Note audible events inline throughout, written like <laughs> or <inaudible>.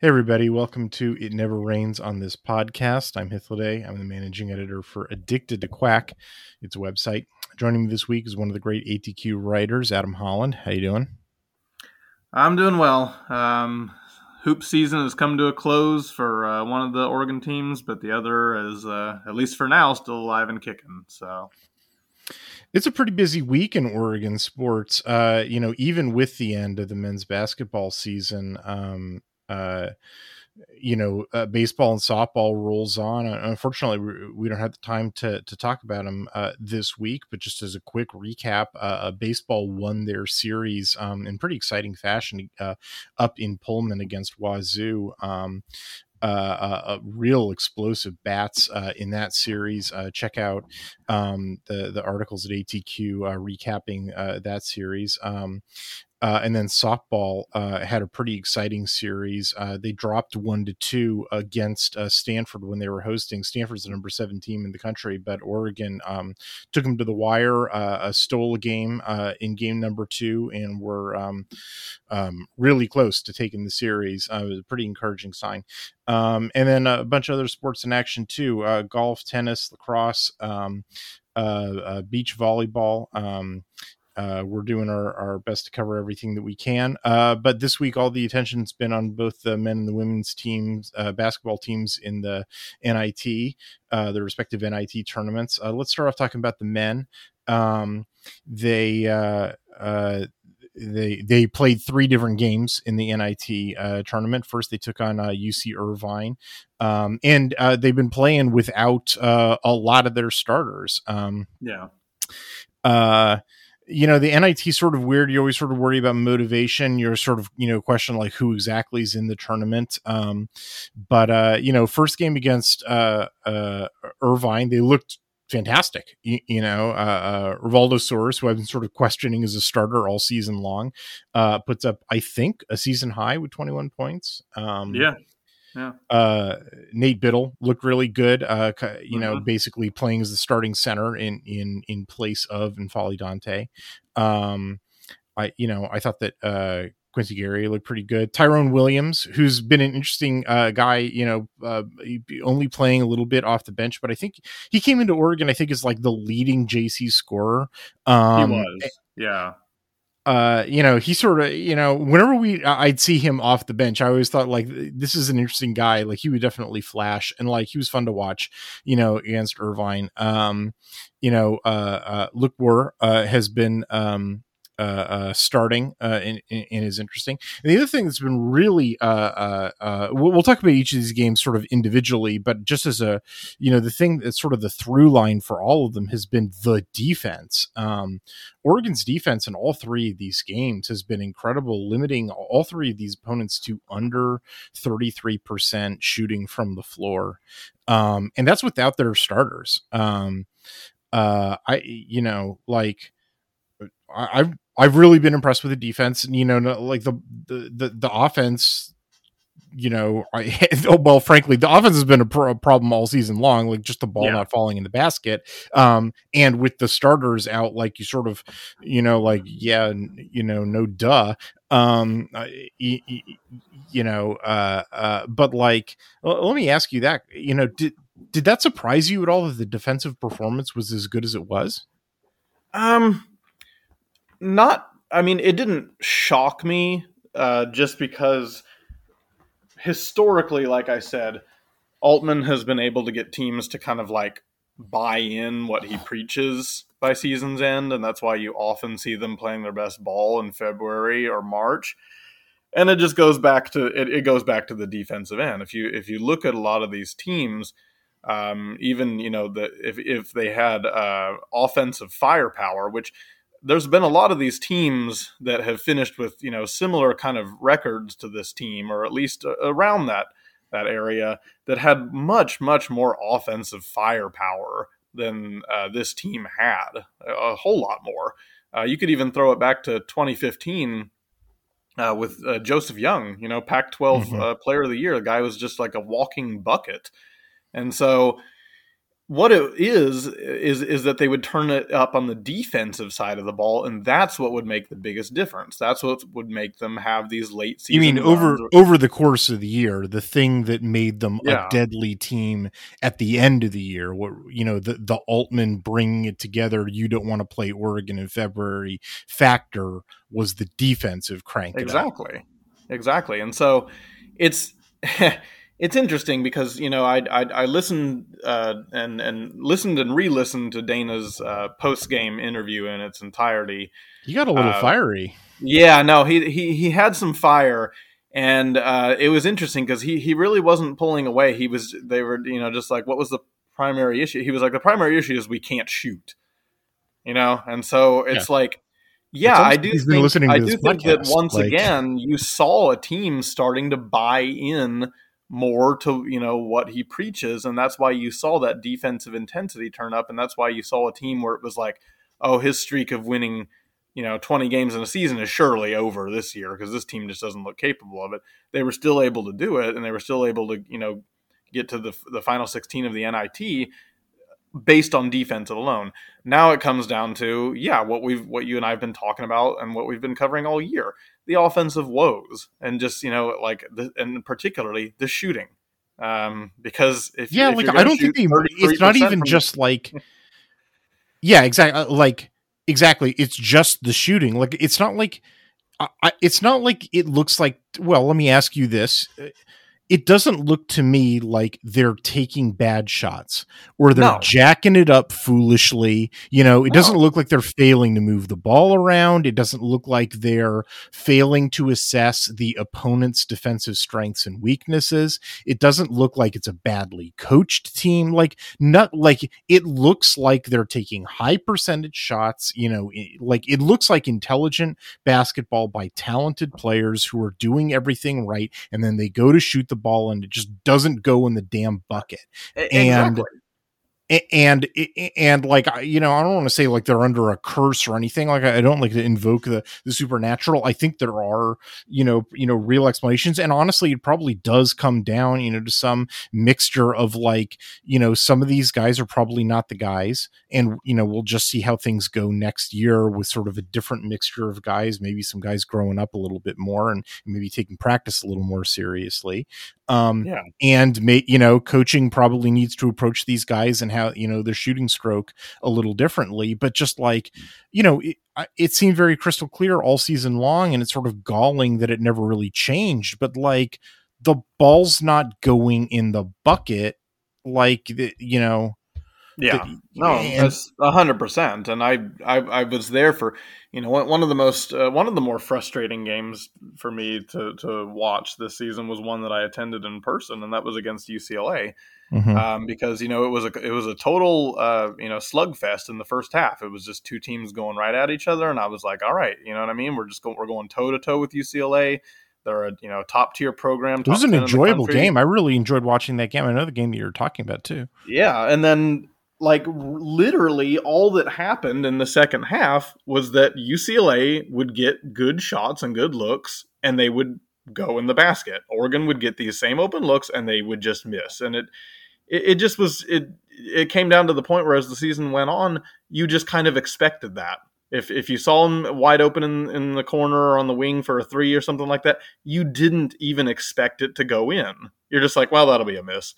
Hey, everybody. Welcome to It Never Rains on this podcast. I'm Hythloday. I'm the managing editor for Addicted to Quack. It's a website. Joining me this week is one of the great ATQ writers, Adam Holland. How you doing? I'm doing well. Um, hoop season has come to a close for uh, one of the Oregon teams, but the other is, uh, at least for now, still alive and kicking. So it's a pretty busy week in Oregon sports. Uh, you know, even with the end of the men's basketball season, um, uh, you know, uh, baseball and softball rolls on. Uh, unfortunately, we don't have the time to to talk about them uh, this week. But just as a quick recap, uh, baseball won their series um, in pretty exciting fashion uh, up in Pullman against Wazoo. Um, uh, uh, real explosive bats uh, in that series. Uh, check out um, the the articles at ATQ recapping that series. Um, uh, and then softball uh, had a pretty exciting series. Uh, they dropped one to two against uh, Stanford when they were hosting. Stanford's the number seven team in the country, but Oregon um, took them to the wire, uh, stole a game uh, in game number two, and were um, um, really close to taking the series. it was a pretty encouraging sign. Um, and then a bunch of other sports in action too: golf, tennis, lacrosse. Um, beach volleyball, um, uh, we're doing our, our best to cover everything that we can. Uh, but this week, all the attention's been on both the men and the women's teams, uh, basketball teams in the NIT, uh, the respective NIT tournaments. Uh, let's start off talking about the men. Um, they uh, they they played three different games in the NIT uh, tournament. First, they took on uh, UC Irvine, um, and uh, they've been playing without a lot of their starters. Um, yeah you know the nit sort of weird. You always sort of worry about motivation. You're sort of you know question like who exactly is in the tournament. Um but uh you know first game against uh uh irvine they looked fantastic you, you know uh, uh rivaldo soares who i've been sort of questioning as a starter all season long uh puts up i think a season high with 21 points. Um yeah yeah. Uh, Nate Bittle looked really good. Uh, you know, mm-hmm. basically playing as the starting center in in in place of N'Faly Dante. Um, I you know I thought that uh, Quincy Guerrier looked pretty good. Tyrone Williams, who's been an interesting uh, guy, you know, uh, only playing a little bit off the bench, but I think he came into Oregon. I think is like the leading JC scorer. Um, he was, yeah uh, you know, he sort of, you know, whenever we, I'd see him off the bench, I always thought like this is an interesting guy. Like he would definitely flash, and like he was fun to watch, you know, against Irvine. Um, you know, uh, uh Lok Wur uh, has been um starting uh, and, is interesting. And the other thing that's been really, uh, uh, uh, we'll, we'll, talk about each of these games sort of individually, but just as a, you know, the thing that's sort of the through line for all of them has been the defense. Um, Oregon's defense in all three of these games has been incredible, limiting all three of these opponents to under 33% shooting from the floor. Um, and that's without their starters. Um, uh, I, you know, like, I, have I've really been impressed with the defense, and you know, like the the the, the offense. You know, I <laughs> oh, well, frankly, the offense has been a, pro- a, problem all season long. Like just the ball yeah. not falling in the basket, um, and with the starters out, like you sort of, you know, like yeah, you know, no duh, um, you, you know, uh, uh, but like, let me ask you that, you know, did did that surprise you at all that the defensive performance was as good as it was? Um, not i mean it didn't shock me uh, just because historically like i said altman has been able to get teams to kind of like buy in what he preaches by season's end and that's why you often see them playing their best ball in february or march. And it just goes back to it, it goes back to the defensive end. If you if you look at a lot of these teams um, even you know the if if they had uh, offensive firepower which there's been a lot of these teams that have finished with you know similar kind of records to this team, or at least around that that area that had much much more offensive firepower than uh, this team had, a whole lot more. Uh, you could even throw it back to 2015 uh, with uh, Joseph Young, you know, Pac-12 mm-hmm. Uh, Player of the Year. The guy was just like a walking bucket, and so what it is is is that they would turn it up on the defensive side of the ball, and that's what would make the biggest difference. That's what would make them have these late season. You mean over over the course of the year, the thing that made them Yeah. a deadly team at the end of the year, what you know, the the Altman bringing it together. You don't want to play Oregon in February factor was the defensive crank. exactly exactly and so it's <laughs> it's interesting because you know i i, I listened uh, and and listened and re-listened to dana's uh, post-game interview in its entirety. He got a little Uh, fiery. yeah no he he, he had some fire and uh, it was interesting because he, he really wasn't pulling away. He was they were you know just like what was the primary issue? He was like the primary issue is we can't shoot. You know? And so it's like yeah i do think, I do think that once like- again you saw a team starting to buy in more to you know what he preaches and that's why you saw that defensive intensity turn up and that's why you saw a team where it was like oh his streak of winning you know 20 games in a season is surely over this year because this team just doesn't look capable of it. They were still able to do it and they were still able to you know get to the the final 16 of the NIT based on defense alone. Now it comes down to yeah what we've what you and I've been talking about and what we've been covering all year the offensive woes and just you know like the, and particularly the shooting. Um because if yeah if like i don't think they it's not even just like yeah exactly like exactly it's just the shooting. Like it's not like I, I- it's not like it looks like well let me ask you this it doesn't look to me like they're taking bad shots or they're No. jacking it up foolishly. You know, it doesn't look like they're failing to move the ball around. It doesn't look like they're failing to assess the opponent's defensive strengths and weaknesses. It doesn't look like it's a badly coached team. Like not like it looks like they're taking high percentage shots, you know, i- like it looks like intelligent basketball by talented players who are doing everything right and then they go to shoot the ball and it just doesn't go in the damn bucket and- exactly. A- and and like you know i don't want to say like they're under a curse or anything like i don't like to invoke the the supernatural. I think there are you know you know real explanations and honestly it probably does come down you know to some mixture of like you know some of these guys are probably not the guys and you know we'll just see how things go next year with sort of a different mixture of guys maybe some guys growing up a little bit more and maybe taking practice a little more seriously um Yeah. and may, you know coaching probably needs to approach these guys and how you know their shooting stroke a little differently but just like you know it, it seemed very crystal clear all season long and it's sort of galling that it never really changed but like the ball's not going in the bucket like the, you know Yeah, the- no, that's a hundred percent. And I, I, I was there for, you know, one of the most, uh, one of the more frustrating games for me to to watch this season was one that I attended in person, and that was against UCLA, mhm. um, because you know it was a it was a total, uh, you know, slugfest in the first half. It was just two teams going right at each other, and I was like, all right, you know what I mean? We're just going, we're going toe to toe with UCLA. They're a you know top tier program. it was an 10 in the enjoyable game i really enjoyed watching that game i know the game that you're talking about too Yeah, and then like literally all that happened in the second half was that UCLA would get good shots and good looks and they would go in the basket. Oregon would get these same open looks and they would just miss. And it it, it just was it it came down to the point where as the season went on, you just kind of expected that. If, if you saw him wide open in, in the corner or on the wing for a three or something like that, you didn't even expect it to go in. You're just like, well, that'll be a miss.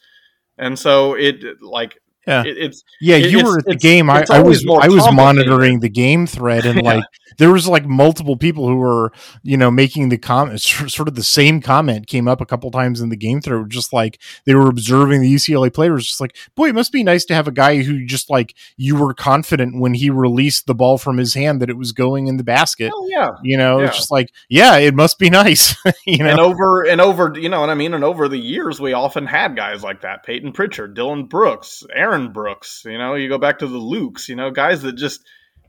And so it like Yeah. it, it's Yeah, It- you it's- were at the game. I, I was I was monitoring the game thread, and <laughs> Yeah. like there was like multiple people who were you know making the comments. Sort of the same comment came up a couple times in the game thread. Just like they were observing the UCLA players, just like boy, it must be nice to have a guy who just like you were confident when he released the ball from his hand that it was going in the basket. oh yeah. You know, it's just like yeah, it must be nice. <laughs> you know, And over and over, you know what I mean. And over the years, we often had guys like that: Payton Pritchard, Dillon Brooks, Aaron Brooks. You know, you go back to the Lukes. You know, guys that just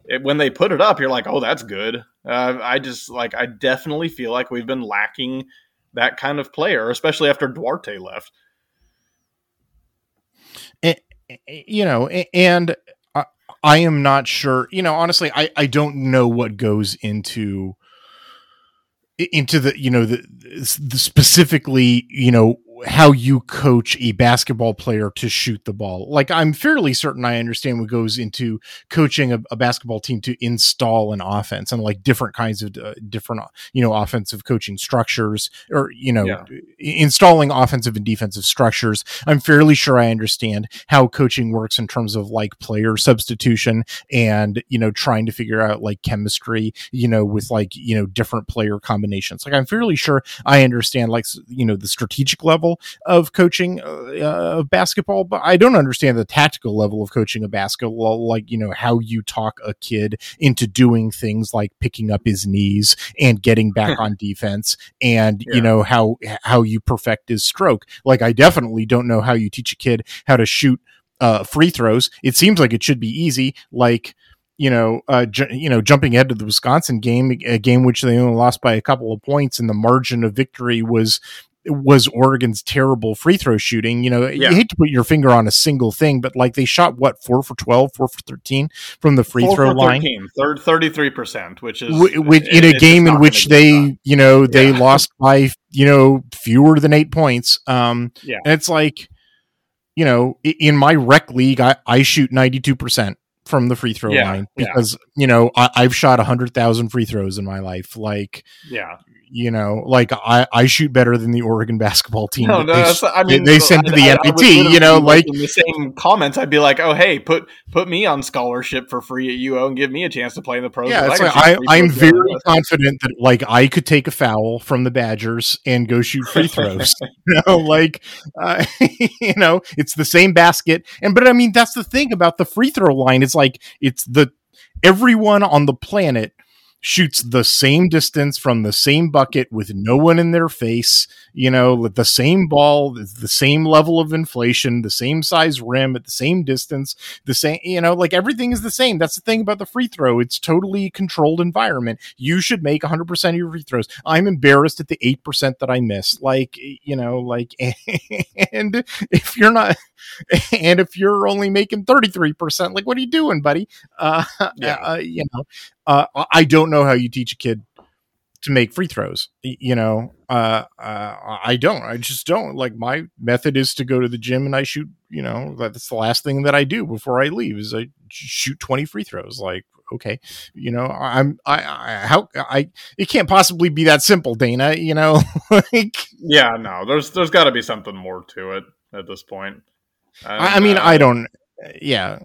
it, when they put it up, you're like, oh, that's good. Uh, I just like I definitely feel like we've been lacking that kind of player, especially after Duarte left. you know, and I, I am not sure. You know, honestly, I I don't know what goes into into the you know the, the specifically you know how you coach a basketball player to shoot the ball. Like I'm fairly certain I understand what goes into coaching a, a basketball team to install an offense and like different kinds of uh, different you know offensive coaching structures or you know yeah. installing offensive and defensive structures. I'm fairly sure I understand how coaching works in terms of like player substitution and you know trying to figure out like chemistry, you know with like you know different player combinations. Like I'm fairly sure I understand like you know the strategic level of coaching uh, of basketball, but I don't understand the tactical level of coaching a basketball, like, you know, how you talk a kid into doing things like picking up his knees and getting back <laughs> on defense and, yeah. you know, how, how you perfect his stroke. Like, I definitely don't know how you teach a kid how to shoot uh, free throws. It seems like it should be easy. Like, you know, uh, ju- you know, jumping ahead to the Wisconsin game, a game which they only lost by a couple of points, and the margin of victory was was Oregon's terrible free throw shooting. You know, yeah. you hate to put your finger on a single thing, but like they shot what four for 12, 4 for 13 from the free four throw line. third 33%, which is w- it, in a game in which they, you know, they yeah. <laughs> lost by, you know, fewer than eight points. Um, yeah. And it's like, you know, in my rec league, I, I shoot 92% from the free throw yeah, line because yeah. you know I, have shot a hundred thousand free throws in my life. Like, yeah, you know, like I, I shoot better than the Oregon basketball team. No, no, they, I mean, they, they send to the I, NIT, you know, like in the same comments, I'd be like, oh, hey, put put me on scholarship for free at UO and give me a chance to play in the pros. Yeah, like I, am very confident that like I could take a foul from the Badgers and go shoot free throws. <laughs> <laughs> you know, like, uh, <laughs> you know, it's the same basket. And, but I mean, that's the thing about the free throw line. It's like, it's the, everyone on the planet shoots the same distance from the same bucket with no one in their face, you know, the same ball, the same level of inflation, the same size rim at the same distance, the same, you know, like everything is the same. That's the thing about the free throw. It's totally controlled environment. You should make 100% of your free throws. I'm embarrassed at the 8% that I miss. Like, you know, like, <laughs> and if you're not, and if you're only making 33%, like, what are you doing, buddy? Uh, yeah. uh you know, uh, I don't know how you teach a kid to make free throws. You know, uh, uh, I don't. I just don't. Like my method is to go to the gym and I shoot. You know, that's the last thing that I do before I leave is I shoot twenty free throws. Like, okay, you know, I'm I, I how I it can't possibly be that simple, Dana. You know, <laughs> like yeah, no, there's there's got to be something more to it at this point. And, I mean, uh, I don't. Yeah,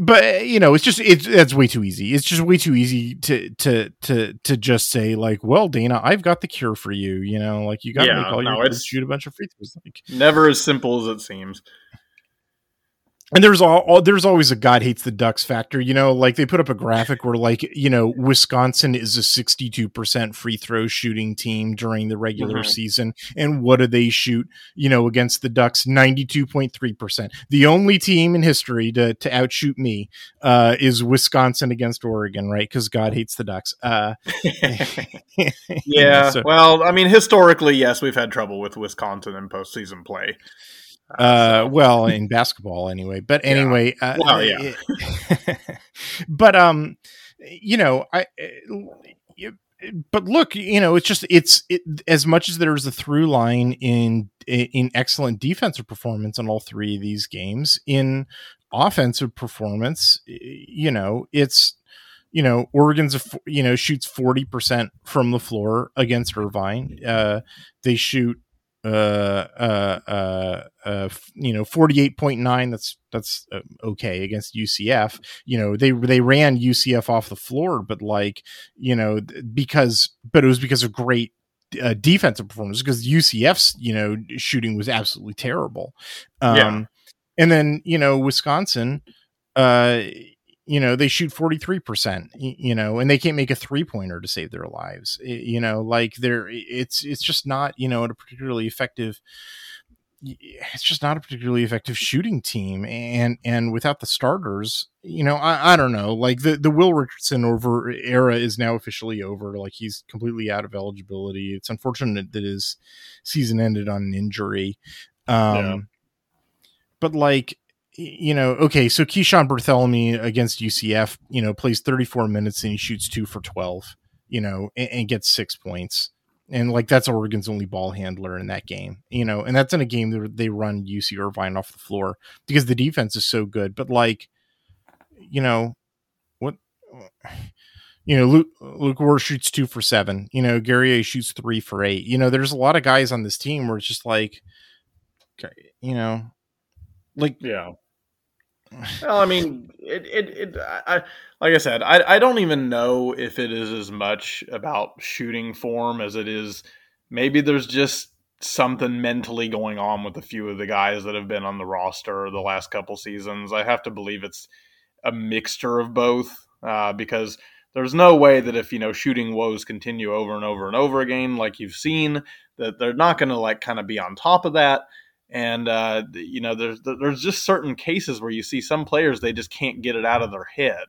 but you know, it's just it's that's way too easy. It's just way too easy to to to to just say like, well, Dana, I've got the cure for you. You know, like you got to yeah, make all no, your shoot a bunch of free throws. Like never as simple as it seems and there's all, all, there's always a God hates the Ducks factor, you know. Like they put up a graphic where like you know Wisconsin is a 62 percent free throw shooting team during the regular mm-hmm. season, and what do they shoot? You know, against the Ducks, 92.3 percent. The only team in history to to outshoot me uh, is Wisconsin against Oregon, right? Because God hates the Ducks. Uh, <laughs> <laughs> yeah. so. Well, I mean, historically, yes, we've had trouble with Wisconsin in postseason play. Uh, <laughs> well, in basketball anyway. But anyway, yeah. Uh, well, yeah. but um, you know, I. Uh, but look, you know, it's just it's it, as much as there's a through line in in excellent defensive performance in all three of these games. In offensive performance, you know, it's you know Oregon's a, you know shoots forty percent from the floor against Irvine. Uh, they shoot uh, uh, uh, uh, you know, 48.9. That's, that's uh, okay against UCF. You know, they, they ran UCF off the floor, but like, you know, because, but it was because of great uh, defensive performance because UCF's, you know, shooting was absolutely terrible. Um, yeah. and then, you know, Wisconsin, uh, you know they shoot 43% you know and they can't make a three pointer to save their lives you know like they're it's it's just not you know a particularly effective it's just not a particularly effective shooting team and and without the starters you know i, I don't know like the the will richardson over era is now officially over like he's completely out of eligibility it's unfortunate that his season ended on an injury um yeah. but like you know, okay, so Keeshawn Barthelemy against UCF, you know, plays 34 minutes and he shoots two for 12, you know, and, and gets six points. and like that's Oregon's only ball handler in that game, you know, and that's in a game that they run UC Irvine off the floor because the defense is so good. But like, you know, what, you know, Luke Luke Ward shoots two for seven. You know, Guerrier shoots three for eight. You know, there's a lot of guys on this team where it's just like, you know, like yeah. Well, I mean, it, it, it I, like I said, I, I don't even know if it is as much about shooting form as it is. Maybe there's just something mentally going on with a few of the guys that have been on the roster the last couple seasons. I have to believe it's a mixture of both uh, because there's no way that if you know shooting woes continue over and over and over again, like you've seen, that they're not going to like kind of be on top of that. And uh, you know, there's there's just certain cases where you see some players they just can't get it out of their head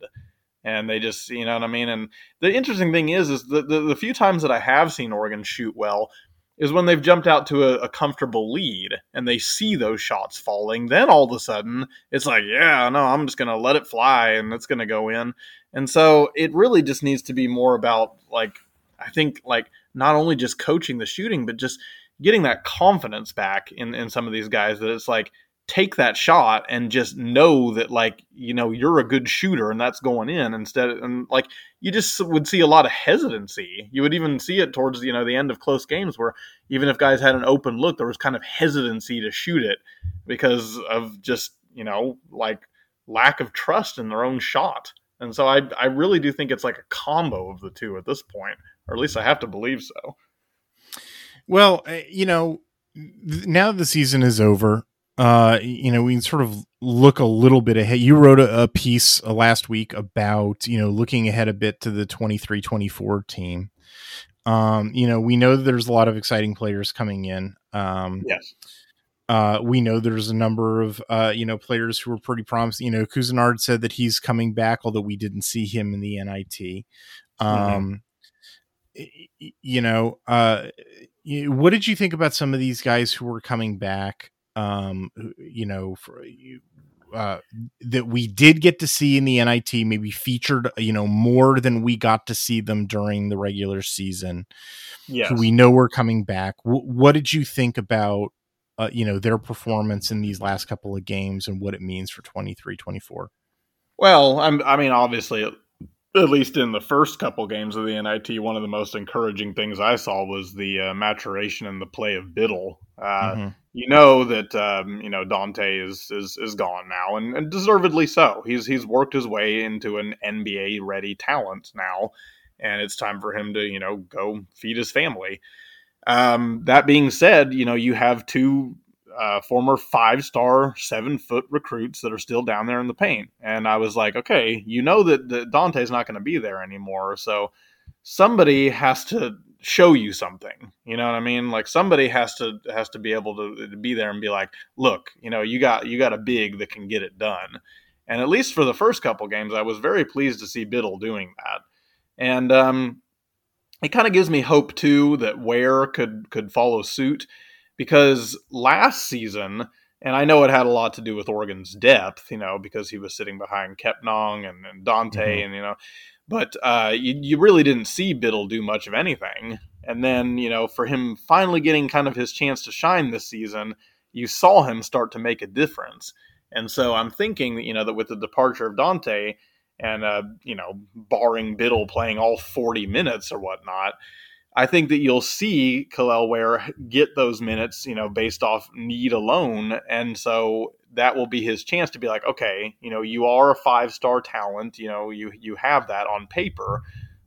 and they just you know what I mean. And the interesting thing is, is the, the, the few times that I have seen Oregon shoot well is when they've jumped out to a, a, comfortable lead and they see those shots falling. Then all of a sudden it's like, yeah, no, I'm just gonna let it fly and it's gonna go in. And so it really just needs to be more about like I think like not only just coaching the shooting, but just getting that confidence back in, in some of these guys that it's like take that shot and just know that like you know you're a good shooter and that's going in instead of, and like you just would see a lot of hesitancy. You would even see it towards you know the end of close games where even if guys had an open look there was kind of hesitancy to shoot it because of just you know like lack of trust in their own shot. And so i i really do think it's like a combo of the two at this point or at least i have to believe so well eh, you know now the season is over uh, you know, we can sort of look a little bit ahead. You wrote a, a piece uh, last week about, you know, looking ahead a bit to the 23 24 team. Um, you know, we know that there's a lot of exciting players coming in. Um, yes. Uh, we know there's a number of uh, you know players who are pretty promising. You know, Couisnard said that he's coming back, although we didn't see him in the NIT. Mm-hmm. Um, mm-hmm. You know, uh, what did you think about some of these guys who were coming back? um, you know, for, uh, that we did get to see in the NIT, maybe featured, you know, more than we got to see them during the regular season. Yeah, we know we're coming back. W- what did you think about, uh, you know, their performance in these last couple of games and what it means for 23 24? Well, I'm, I mean, obviously, at least in the first couple games of the NIT, one of the most encouraging things I saw was the uh, maturation and the play of Bittle. Uh, mm-hmm. You know that um, you know Dante is is is gone now, and, and, deservedly so. He's he's worked his way into an NBA ready talent now, and it's time for him to you know go feed his family. Um, that being said, you know you have two uh, former five star, seven foot recruits that are still down there in the paint. And I was like, okay, you know that, that Dante's not going to be there anymore. So somebody has to show you something. You know what I mean? Like somebody has to has to be able to, to be there and be like, look, you know, you got you got a big that can get it done. And at least for the first couple games, I was very pleased to see Bittle doing that. And um, it kind of gives me hope too that Ware could could follow suit because last season, and I know it had a lot to do with Oregon's depth, you know, because he was sitting behind Kepnang and, and Dante, mm-hmm. and you know, but uh, you, you really didn't see Bittle do much of anything. And then, you know, for him finally getting kind of his chance to shine this season, you saw him start to make a difference. And so I'm thinking, you know, that with the departure of Dante and, uh, you know, barring Bittle playing all 40 minutes or whatnot, I think that you'll see Kel'el Ware get those minutes, you know, based off need alone. And so that will be his chance to be like, okay, you know, you are a five star talent, you know, you you have that on paper.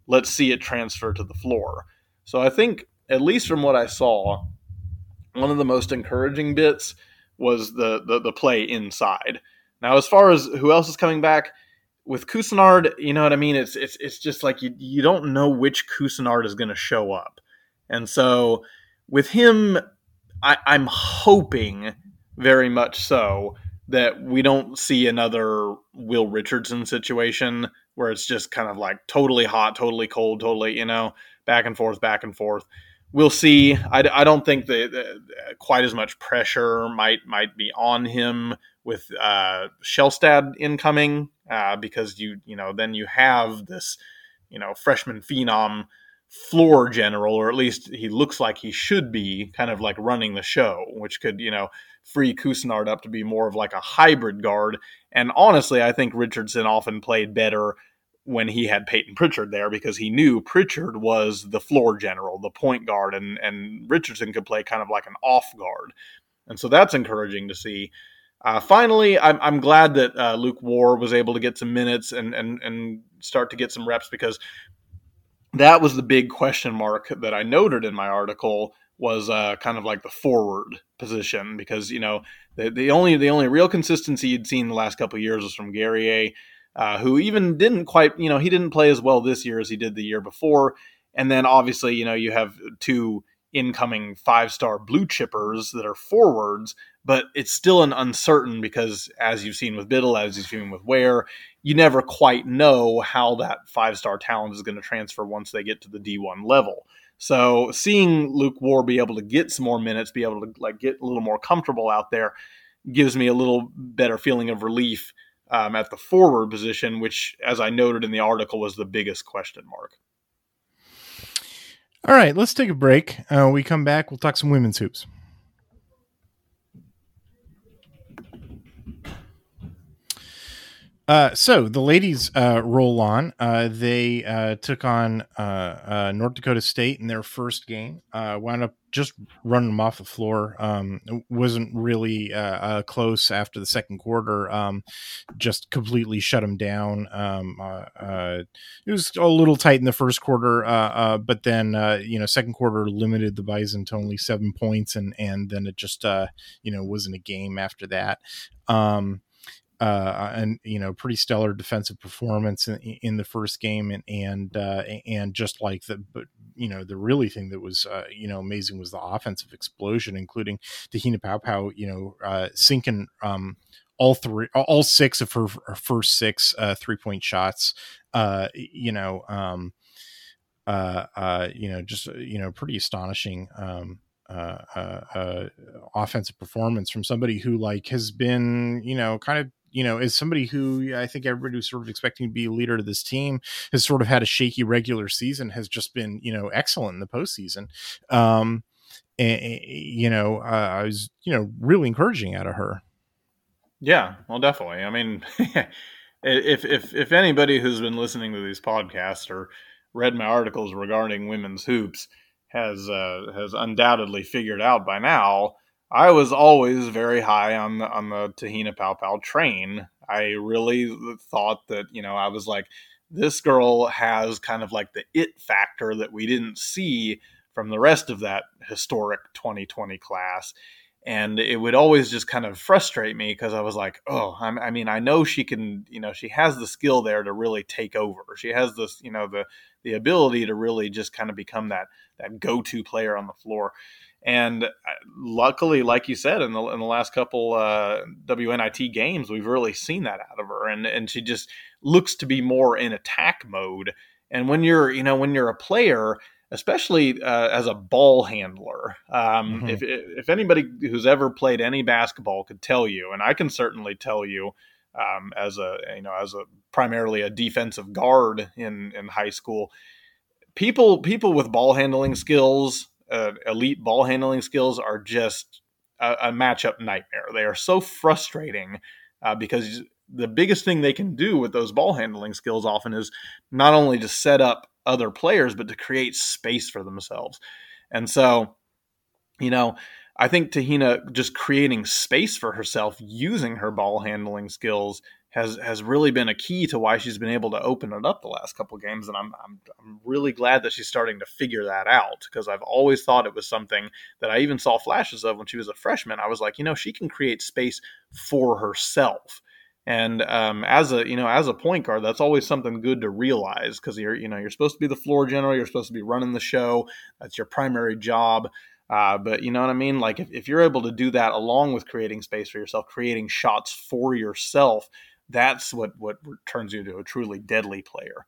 Let's see it transfer to the floor. So I think, at least from what I saw, one of the most encouraging bits was the the, the play inside. Now, as far as who else is coming back, with Couisnard, you know what I mean? It's it's it's just like you you don't know which Couisnard is going to show up, and so with him, I, I'm hoping very much so that we don't see another Will Richardson situation where it's just kind of like totally hot, totally cold, totally you know back and forth, back and forth. We'll see. I, I don't think that quite as much pressure might might be on him with uh, Shelstad incoming uh, because you you know then you have this you know freshman phenom floor general, or at least he looks like he should be kind of like running the show, which could, you know, free Couisnard up to be more of like a hybrid guard. And honestly, I think Richardson often played better when he had Payton Pritchard there because he knew Pritchard was the floor general, the point guard, and and Richardson could play kind of like an off guard, and so that's encouraging to see. Uh, finally, I'm, I'm glad that uh, Lok Wur was able to get some minutes and, and and start to get some reps because that was the big question mark that I noted in my article was uh, kind of like the forward position because you know the, the only the only real consistency you'd seen the last couple years was from Guerrier, uh, who even didn't quite you know he didn't play as well this year as he did the year before, and then obviously you know you have two incoming five star blue chippers that are forwards, but it's still an uncertain because as you've seen with Bittle, as you've seen with Ware, you never quite know how that five star talent is going to transfer once they get to the D1 level. So seeing Lok Wur be able to get some more minutes, be able to like get a little more comfortable out there, gives me a little better feeling of relief um, at the forward position, which, as I noted in the article, was the biggest question mark. All right, let's take a break. Uh, we come back, we'll talk some women's hoops. Uh, so the ladies uh, roll on. Uh, they uh, took on uh, uh, North Dakota State in their first game. wound up just running them off the floor. Um, wasn't really close after the second quarter. Um, just completely shut them down. Um, it was a little tight in the first quarter, but then you know second quarter limited the Bison to only seven points, and and then it just you know wasn't a game after that. Um, uh, and you know pretty stellar defensive performance in, in the first game. And and uh, and just like the but you know the really thing that was uh, you know amazing was the offensive explosion including Te-Hina Paopao you know uh, sinking um, all three all six of her, her first six uh, three point shots. Uh, you know um, you know just you know pretty astonishing um, uh, uh, uh, offensive performance from somebody who like has been you know kind of you know, as somebody who I think everybody was sort of expecting to be a leader to this team has sort of had a shaky regular season, has just been, you know, excellent in the postseason. Um, and, you know, uh, I was, you know, really encouraging out of her. Yeah, well, definitely. I mean, <laughs> if if if anybody who's been listening to these podcasts or read my articles regarding women's hoops has uh, has undoubtedly figured out by now I was always very high on the on the Te-Hina Paopao train. I really thought that you know I was like this girl has kind of like the it factor that we didn't see from the rest of that historic 2020 class and it would always just kind of frustrate me because I was like, oh, I'm, i mean, I know she can, you know, she has the skill there to really take over. She has this, you know, the the ability to really just kind of become that that go to player on the floor. And uh, luckily, like you said, in the in the last couple uh, WNIT games, we've really seen that out of her, and and she just looks to be more in attack mode. And when you're, you know, when you're a player, especially uh, as a ball handler, um, mm-hmm. if if anybody who's ever played any basketball could tell you, and I can certainly tell you, um, as a you know as a primarily a defensive guard in in high school, people people with ball handling skills uh, elite ball handling skills are just a, a matchup nightmare. They are so frustrating uh, because the biggest thing they can do with those ball handling skills often is not only to set up other players, but to create space for themselves. And so, you know, I think Te-Hina just creating space for herself using her ball handling skills has has really been a key to why she's been able to open it up the last couple games, and I'm, I'm I'm really glad that she's starting to figure that out because I've always thought it was something that I even saw flashes of when she was a freshman. I was like, you know, she can create space for herself, and um, as a you know as a point guard, that's always something good to realize because you're you know you're supposed to be the floor general, you're supposed to be running the show, that's your primary job. Uh, but you know what I mean? Like if, if you're able to do that along with creating space for yourself, creating shots for yourself, that's what what turns you into a truly deadly player.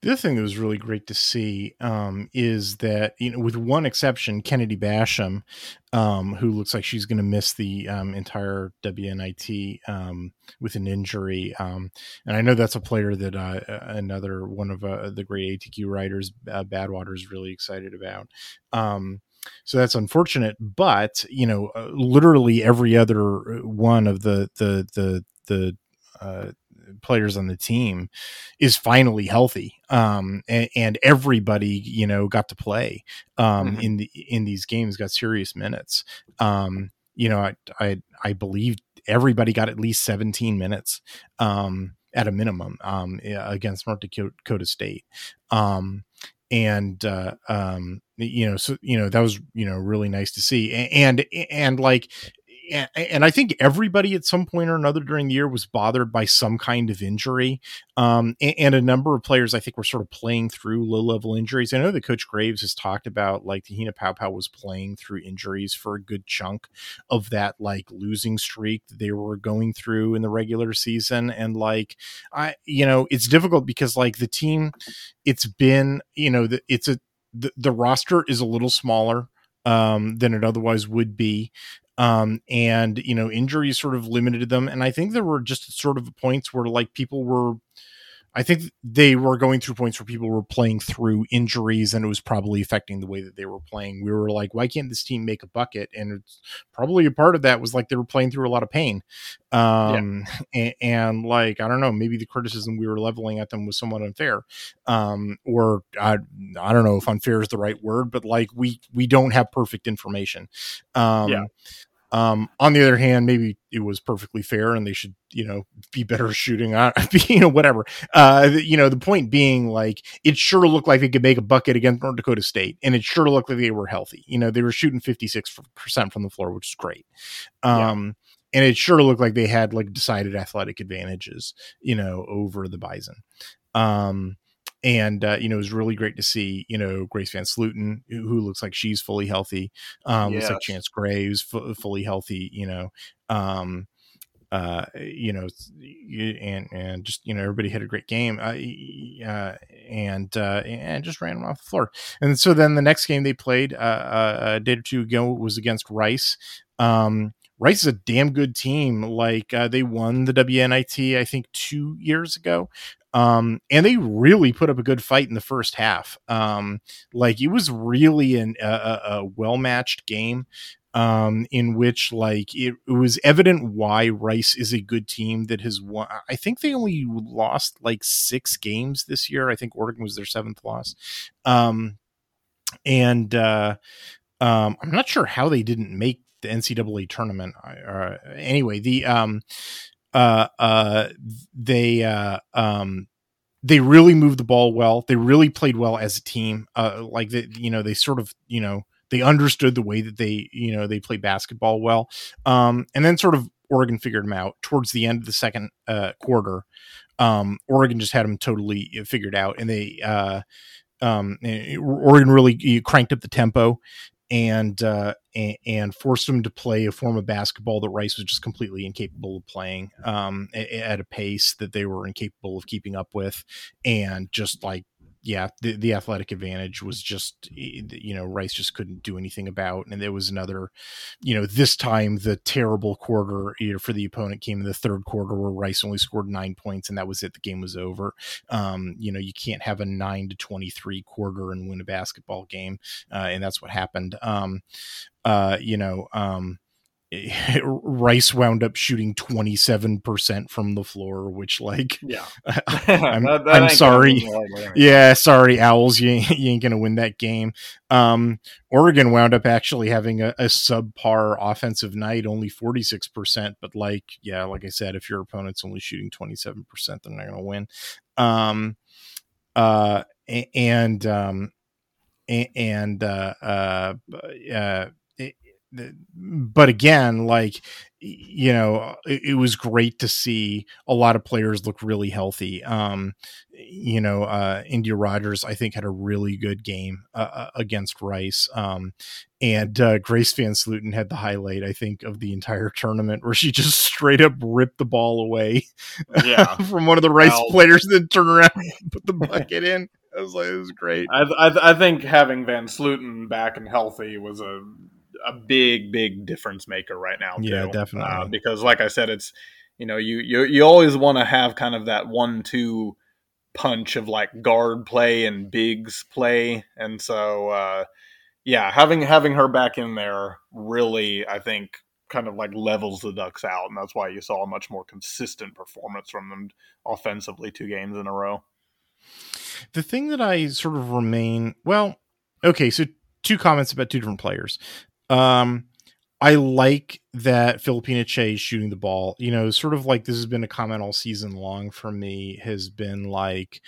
The other thing that was really great to see um, is that, you know, with one exception, Kennedy Basham, um, who looks like she's going to miss the um, entire WNIT um, with an injury. Um, and I know that's a player that uh, another one of uh, the great ATQ writers, uh, Badwater, is really excited about. Um, so that's unfortunate, but you know, uh, literally every other one of the the the the uh, players on the team is finally healthy um, and, and, everybody you know got to play um, mm-hmm. in the in these games got serious minutes. Um, you know I, I i believe everybody got at least 17 minutes um, at a minimum um, against north dakota state. Um, and uh, um, you know so you know that was you know really nice to see. And and like and I think everybody at some point or another during the year was bothered by some kind of injury. Um, and, a number of players, I think, were sort of playing through low level injuries. I know that Coach Graves has talked about like Te-Hina Paopao was playing through injuries for a good chunk of that like losing streak that they were going through in the regular season. And like, I, you know, it's difficult because like the team, it's been, you know, the, it's a, the, the roster is a little smaller um, than it otherwise would be um, and you know injuries sort of limited them and i think there were just sort of points where like people were I think they were going through points where people were playing through injuries and it was probably affecting the way that they were playing. We were like, why can't this team make a bucket? And it's probably a part of that was like they were playing through a lot of pain. Um, yeah. and, and, like, I don't know, maybe the criticism we were leveling at them was somewhat unfair. Um, or I, I don't know if unfair is the right word, but like we, we don't have perfect information. Um, yeah. Um, on the other hand, maybe it was perfectly fair and they should, you know, be better shooting <laughs> on, you know, whatever. Uh, you know, the point being like, it sure looked like they could make a bucket against North Dakota State and it sure looked like they were healthy. You know, they were shooting 56% from the floor, which is great. Um, yeah. and it sure looked like they had like decided athletic advantages, you know, over the Bison. Um, and uh, you know it was really great to see you know Grace VanSlooten who looks like she's fully healthy um yes. looks like Chance Graves f- fully healthy you know um uh you know and and just you know everybody had a great game uh, uh and uh and just ran off the floor and so then the next game they played uh, uh a day or two ago was against Rice um Rice is a damn good team. Like uh, they won the WNIT, I think, two years ago. Um, and they really put up a good fight in the first half. Um, like it was really an, a, a well matched game um, in which like it, it, was evident why Rice is a good team that has won. I think they only lost like six games this year. I think Oregon was their seventh loss. Um, and uh, um, I'm not sure how they didn't make the NCAA tournament. Uh, anyway, the um, uh, uh, they uh, um, they really moved the ball well. They really played well as a team. Uh, like that, you know, they sort of, you know, they understood the way that they, you know, they play basketball well. Um, and then sort of Oregon figured them out towards the end of the second uh, quarter. Um, Oregon just had them totally uh, figured out, and they uh, um, eh, Oregon really cranked up the tempo and uh, and forced them to play a form of basketball that Rice was just completely incapable of playing um, at a pace that they were incapable of keeping up with, and just like yeah, the, the athletic advantage was just, you know, Rice just couldn't do anything about. And there was another, you know, this time the terrible quarter you know, for the opponent came in the third quarter where Rice only scored nine points and that was it. The game was over. Um, you know, you can't have a nine to 23 quarter and win a basketball game. Uh, and that's what happened. Um, uh, you know, um, <laughs> Rice wound up shooting 27% from the floor, which like, yeah, <laughs> <laughs> I'm, that, that I'm sorry. Yeah. Sorry, owls. You, you ain't going to win that game. Um, Oregon wound up actually having a, a subpar offensive night, only 46%. But like, yeah, like I said, if your opponent's only shooting 27%, they're not going to win. Um, uh, and, um, and, uh, uh, uh, but again, like you know, it, it, was great to see a lot of players look really healthy. Um, you know, uh, India Rogers, I think, had a really good game uh, uh against Rice. Um, and uh, Grace Slooten had the highlight, I think, of the entire tournament where she <laughs> just straight up ripped the ball away yeah. <laughs> from one of the Rice wow. players, then turn around and <laughs> put the bucket in. I was like, it was great. I, I, I think having VanSlooten back and healthy was a a big, big difference maker right now. Too. Yeah, definitely. Uh, because, like I said, it's you know you you you always want to have kind of that one-two punch of like guard play and bigs play, and so uh, yeah, having having her back in there really, I think, kind of like levels the Ducks out, and that's why you saw a much more consistent performance from them offensively two games in a row. The thing that I sort of remain well, okay, so two comments about two different players. Um, I like that Phillipina Kyei is shooting the ball. You know, sort of like this has been a comment all season long for me, has been like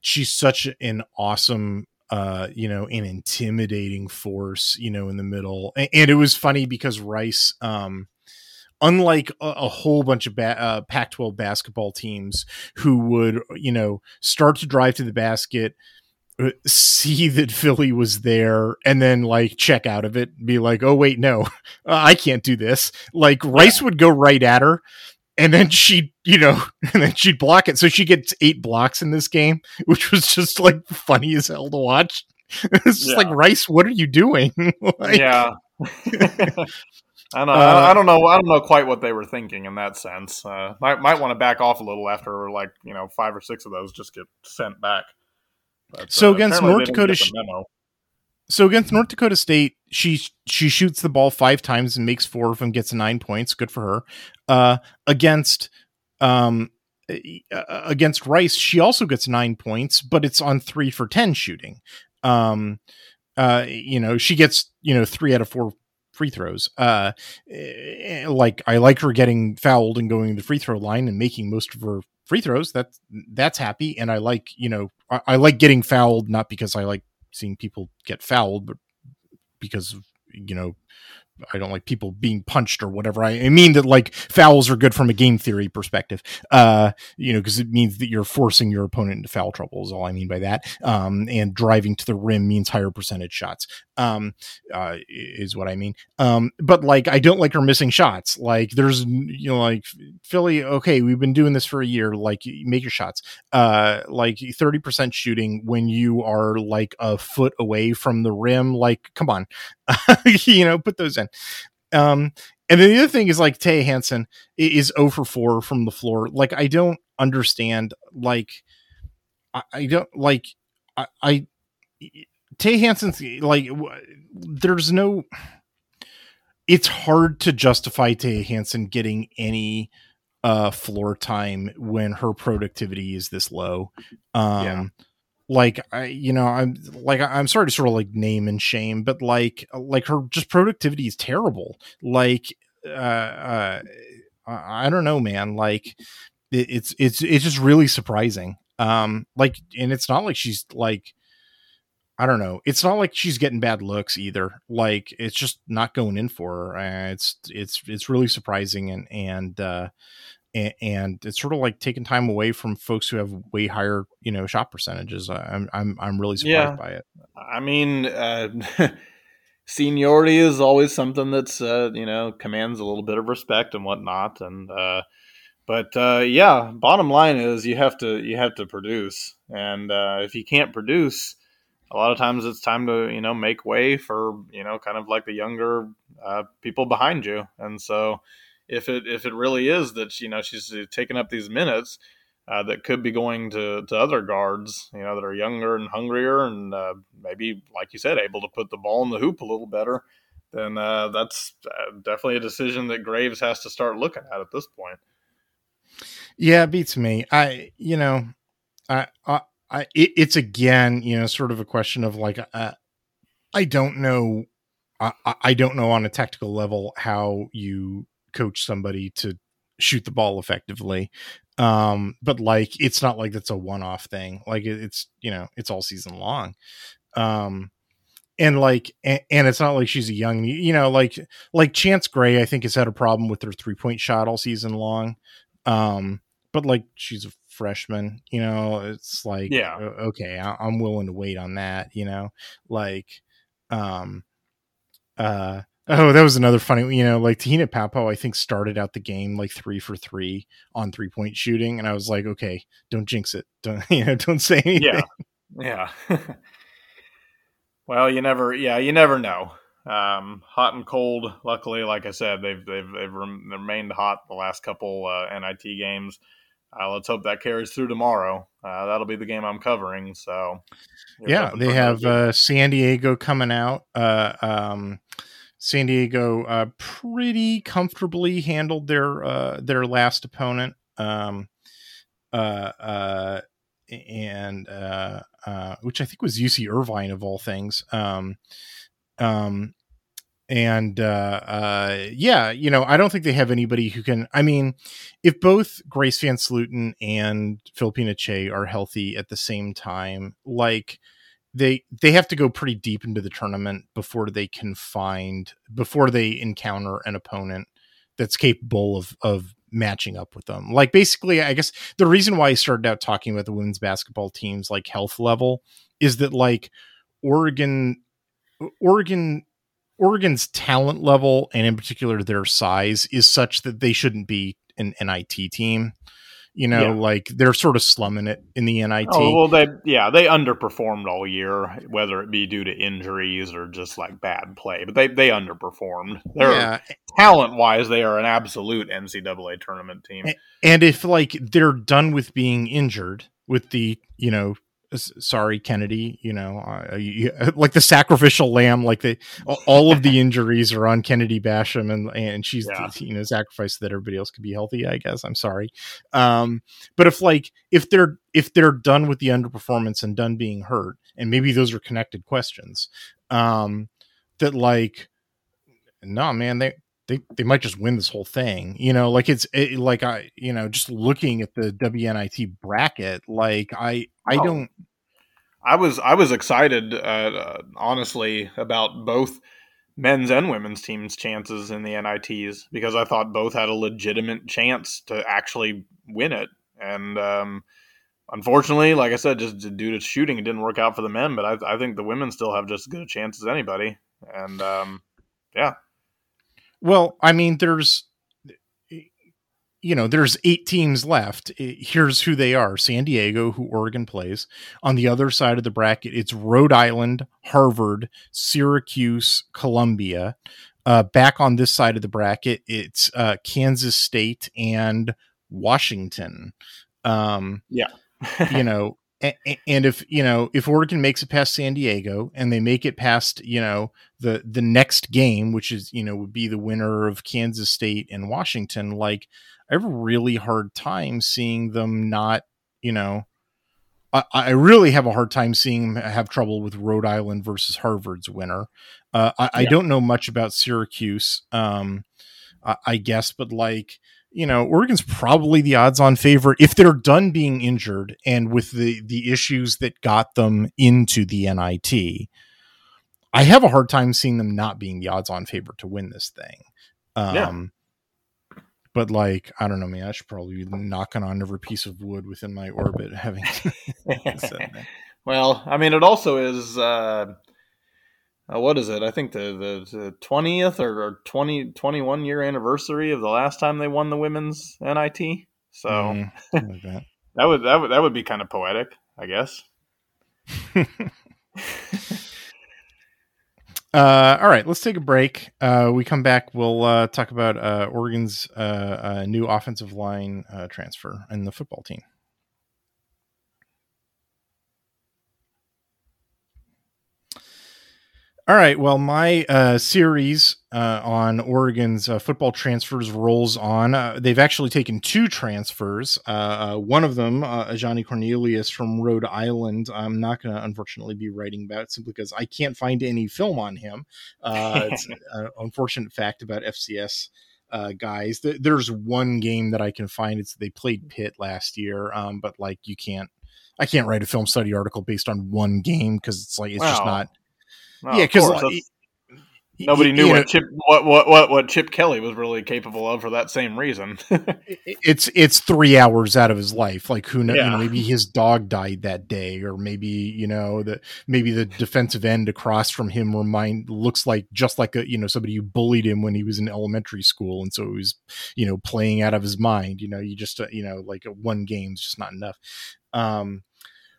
she's such an awesome uh you know an intimidating force you know in the middle and, and it was funny because rice um unlike a, a whole bunch of ba- uh, pac 12 basketball teams who would you know start to drive to the basket see that Philly was there and then like check out of it, be like, oh wait, no, uh, <laughs> I can't do this. Like Rice would go right at her, and then she'd you know, <laughs> and then she'd block it. So she gets eight blocks in this game, <laughs> which was just like funny as hell to watch. it's just yeah. like Rice, what are you doing? like, yeah. I don't, know, uh, I don't know. I don't know quite what they were thinking in that sense. Uh, might might want to back off a little after like you know five or six of those just get sent back. But, so uh, against North Dakota, so against North Dakota State, she she shoots the ball five times and makes four of them, gets nine points. Good for her. Uh, against um, uh, against Rice, she also gets nine points, but it's on three for ten shooting. Um, uh, you know, she gets you know three out of four free throws. Uh, like I like her getting fouled and going to the free throw line and making most of her free throws. That's that's happy, and I like you know I, I like getting fouled not because I like seeing people get fouled, but because you know I don't like people being punched or whatever. I, mean that like fouls are good from a game theory perspective. Uh, you know, because it means that you're forcing your opponent into foul trouble is all I mean by that. Um, and driving to the rim means higher percentage shots. Um, uh, is what I mean. Um, but like I don't like her missing shots. Like there's you know like Philly. Okay, we've been doing this for a year. Like make your shots. Uh, like thirty percent shooting when you are like a foot away from the rim. Like come on, <laughs> you know put those in. Um, and then the other thing is like Tay Hansen is over 4 from the floor. Like I don't understand. Like I, I don't like I, I Tay Hansen's like there's no. It's hard to justify Tay Hansen getting any uh floor time when her productivity is this low. Um, yeah like I, you know, I'm like I'm sorry to sort of like name and shame, but like like her just productivity is terrible. Like uh, uh I don't know, man. Like it, it's it's it's just really surprising. Um, like, and it's not like she's like. I don't know. It's not like she's getting bad looks either. Like it's just not going in for her. Uh, it's it's it's really surprising and and uh, and, and it's sort of like taking time away from folks who have way higher, you know, shot percentages. I'm I'm I'm really surprised yeah. by it. I mean, uh, <laughs> seniority is always something that's uh, you know commands a little bit of respect and whatnot, and uh, but uh, yeah, bottom line is you have to you have to produce, and uh, if you can't produce, a lot of times it's time to you know make way for you know kind of like the younger uh, people behind you, and so if it if it really is that you know she's taking up these minutes uh, that could be going to, to other guards, you know, that are younger and hungrier and uh, maybe, like you said, able to put the ball in the hoop a little better, then uh, that's uh, definitely a decision that Graves has to start looking at at this point. Yeah, it beats me. I, you know, I, I, I it, it's again, you know, sort of a question of like, uh, I don't know, I, I don't know on a tactical level how you coach somebody to shoot the ball effectively. Um but like it's not like that's a one-off thing. Like it's you know it's all season long. Um and like and, and, it's not like she's a young you know like like chance gray i think has had a problem with her three point shot all season long. Um but like she's a freshman you know it's like yeah. okay I, i'm willing to wait on that you know like um uh oh that was another funny you know like Te-Hina i think started out the game like three for three on three point shooting and i was like okay don't jinx it don't <laughs> you know don't say anything yeah yeah <laughs> well you never yeah you never know um, hot and cold luckily like i said they've they've, they've remained hot the last couple uh, nit games uh, let's hope that carries through tomorrow. Uh, that'll be the game I'm covering. So, yeah, they have uh, San Diego coming out. Uh, um, San Diego uh, pretty comfortably handled their uh, their last opponent, um, and which I think was UC Irvine of all things. Um, um, and uh, uh, yeah, you know, I don't think they have anybody who can. I mean, if both Grace VanSlooten and Phillipina Kyei are healthy at the same time, like they they have to go pretty deep into the tournament before they can find before they encounter an opponent that's capable of of matching up with them. Like basically, I guess the reason why I started out talking about the women's basketball teams like health level is that like Oregon Oregon Oregon's talent level and in particular their size is such that they shouldn't be an NIT team. You know, yeah. like they're sort of slumming it in the NIT. Oh well, they yeah they underperformed all year, whether it be due to injuries or just like bad play. But they they underperformed. They're yeah. talent wise, they are an absolute NCAA tournament team. And if like they're done with being injured with the you know sorry kennedy you know uh, you, <laughs> like the sacrificial lamb like they all of the <laughs> injuries are on kennedy basham and and she's yeah. you know sacrificed that everybody else could be healthy i guess i'm sorry um but if like if they're if they're done with the underperformance and done being hurt and maybe those are connected questions um that like no man they they they might just win this whole thing. You know, like it's it, like I you know just looking at the WNIT bracket, like I I oh. don't. I was I was excited, uh, honestly, about both men's and women's teams' chances in the NITs because I thought both had a legitimate chance to actually win it. And um, unfortunately, like I said, just due to shooting, it didn't work out for the men. But I, I think the women still have just as good a chance as anybody. And um, yeah, well, I mean, there's you know, there's eight teams left. Here's who they are San Diego, who Oregon plays. On the other side of the bracket, it's Rhode Island, Harvard, Syracuse, Columbia. Uh, back on this side of the bracket, it's uh, Kansas State and Washington. Um, yeah. <laughs> you know, and if you know if Oregon makes it past San Diego and they make it past you know the the next game, which is you know would be the winner of Kansas State and Washington, like I have a really hard time seeing them not you know. I, I really have a hard time seeing them have trouble with Rhode Island versus Harvard's winner. Uh, I, yeah. I, don't know much about Syracuse, um, I, I guess, but like you know, Oregon's probably the odds-on favorite if they're done being injured and with the the issues that got them into the NIT. I have a hard time seeing them not being the odds-on favorite to win this thing. Um, yeah. But like, I don't know, man. I should probably be knocking on every piece of wood within my orbit, having. <laughs> well, I mean, it also is. Uh, uh, what is it? I think the the twentieth or, or 20, 21 year anniversary of the last time they won the women's NIT. So mm, <laughs> like that. that would that would that would be kind of poetic, I guess. <laughs> Uh, all right, let's take a break. Uh, we come back. We'll uh, talk about uh, Oregon's uh, uh, new offensive line transfer and the football team. All right. Well, my uh, series uh, on Oregon's uh, football transfers rolls on. Uh, they've actually taken two transfers. Uh, uh, one of them, Ajani Cornelius from Rhode Island. I'm not going to unfortunately be writing about simply because I can't find any film on him. it's <laughs> an unfortunate fact about FCS. guys, there's one game that I can find. It's they played Pitt last year, um, but like you can't, I can't write a film study article based on one game because it's like it's wow. just not yeah, because Nobody knew what know, Chip what, what what what Chip Kelly was really capable of for that same reason. <laughs> it's it's three hours out of his life. Like who knows? Yeah. You know, maybe his dog died that day, or maybe you know that maybe the defensive end across from him remind looks like just like a you know somebody who bullied him when he was in elementary school, and so he was you know playing out of his mind. You know, you just uh, you know like one game's just not enough. Um,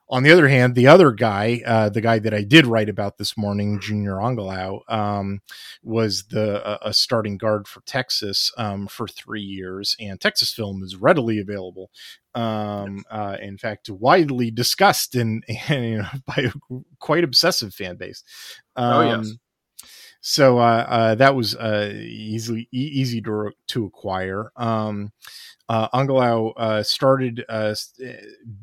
on the other hand, the other guy, uh, the guy that I did write about this morning, Junior Angilau, um, was the uh, a starting guard for Texas um, for three years, and Texas film is readily available. Um, uh, in fact, widely discussed and, <laughs> and you know, by a quite obsessive fan base. oh yes. Um, so uh, uh, that was uh, easily easy to to acquire. Uh, uh, started uh, eh,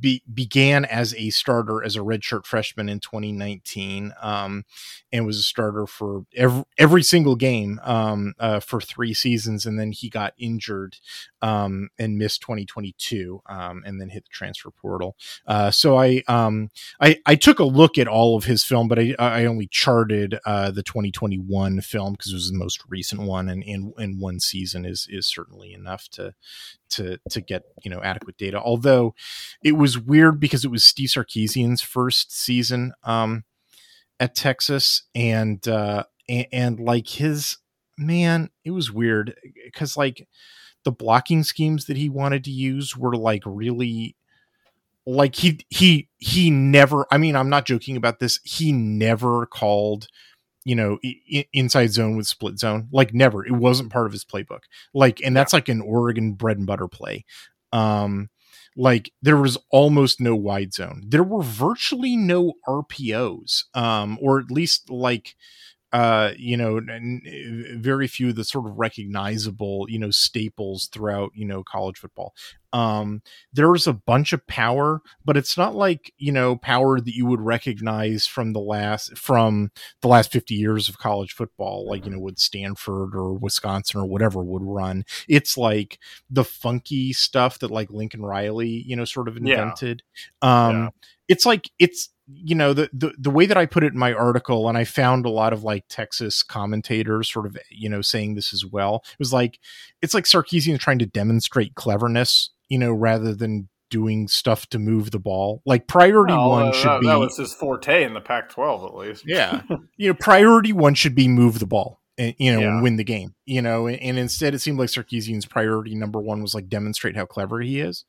be, began as a starter as a redshirt freshman in 2019, um, and was a starter for every, every single game um, uh, for three seasons, and then he got injured um, and missed 2022, um, and then hit the transfer portal. Uh, so I, um, I, I took a look at all of his film, but I, I only charted uh, the 2021 film because it was the most recent one, and in in one season is is certainly enough to to to get you know adequate data. Although it was weird because it was Steve Sarkisian's first season um, at Texas, and uh, and, and like his man, it was weird because like the blocking schemes that he wanted to use were like really like he he he never i mean i'm not joking about this he never called you know I- inside zone with split zone like never it wasn't part of his playbook like and that's yeah. like an oregon bread and butter play um like there was almost no wide zone there were virtually no rpos um or at least like uh, you know, very few of the sort of recognizable, you know, staples throughout, you know, college football. Um, there's a bunch of power, but it's not like, you know, power that you would recognize from the last, from the last 50 years of college football, like, you know, would Stanford or Wisconsin or whatever would run. It's like the funky stuff that like Lincoln Riley, you know, sort of invented. Yeah. Um, yeah. it's like, it's, you know the, the the way that i put it in my article and i found a lot of like texas commentators sort of you know saying this as well it was like it's like sarkisian trying to demonstrate cleverness you know rather than doing stuff to move the ball. Like priority well, one uh, should that, be that was his forte in the pac 12 at least. Yeah. <laughs> You know priority one should be move the ball and you know yeah. and win the game you know and, and instead it seemed like sarkisian's priority number one was like demonstrate how clever he is.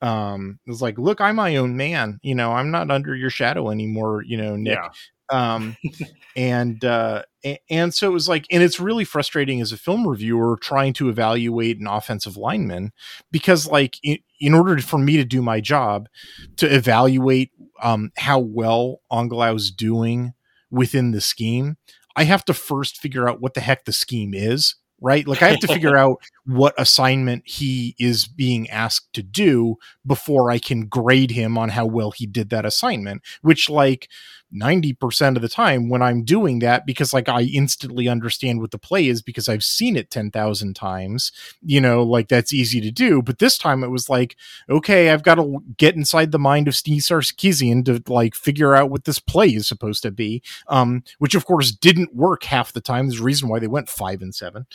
Um it was like look i'm my own man you know i'm not under your shadow anymore you know nick. Yeah. Um <laughs> and uh and so it was like and it's really frustrating as a film reviewer trying to evaluate an offensive lineman because like in, in order for me to do my job to evaluate um how well Angilau's doing within the scheme i have to first figure out what the heck the scheme is right? Like I have to figure out <laughs> what assignment he is being asked to do before I can grade him on how well he did that assignment, which like 90% of the time when I'm doing that because like I instantly understand what the play is because I've seen it 10,000 times, you know, like that's easy to do, but this time it was like okay, I've got to get inside the mind of Steve Sarkisian to like figure out what this play is supposed to be. Um which of course didn't work half the time. There's a reason why they went 5 and 7.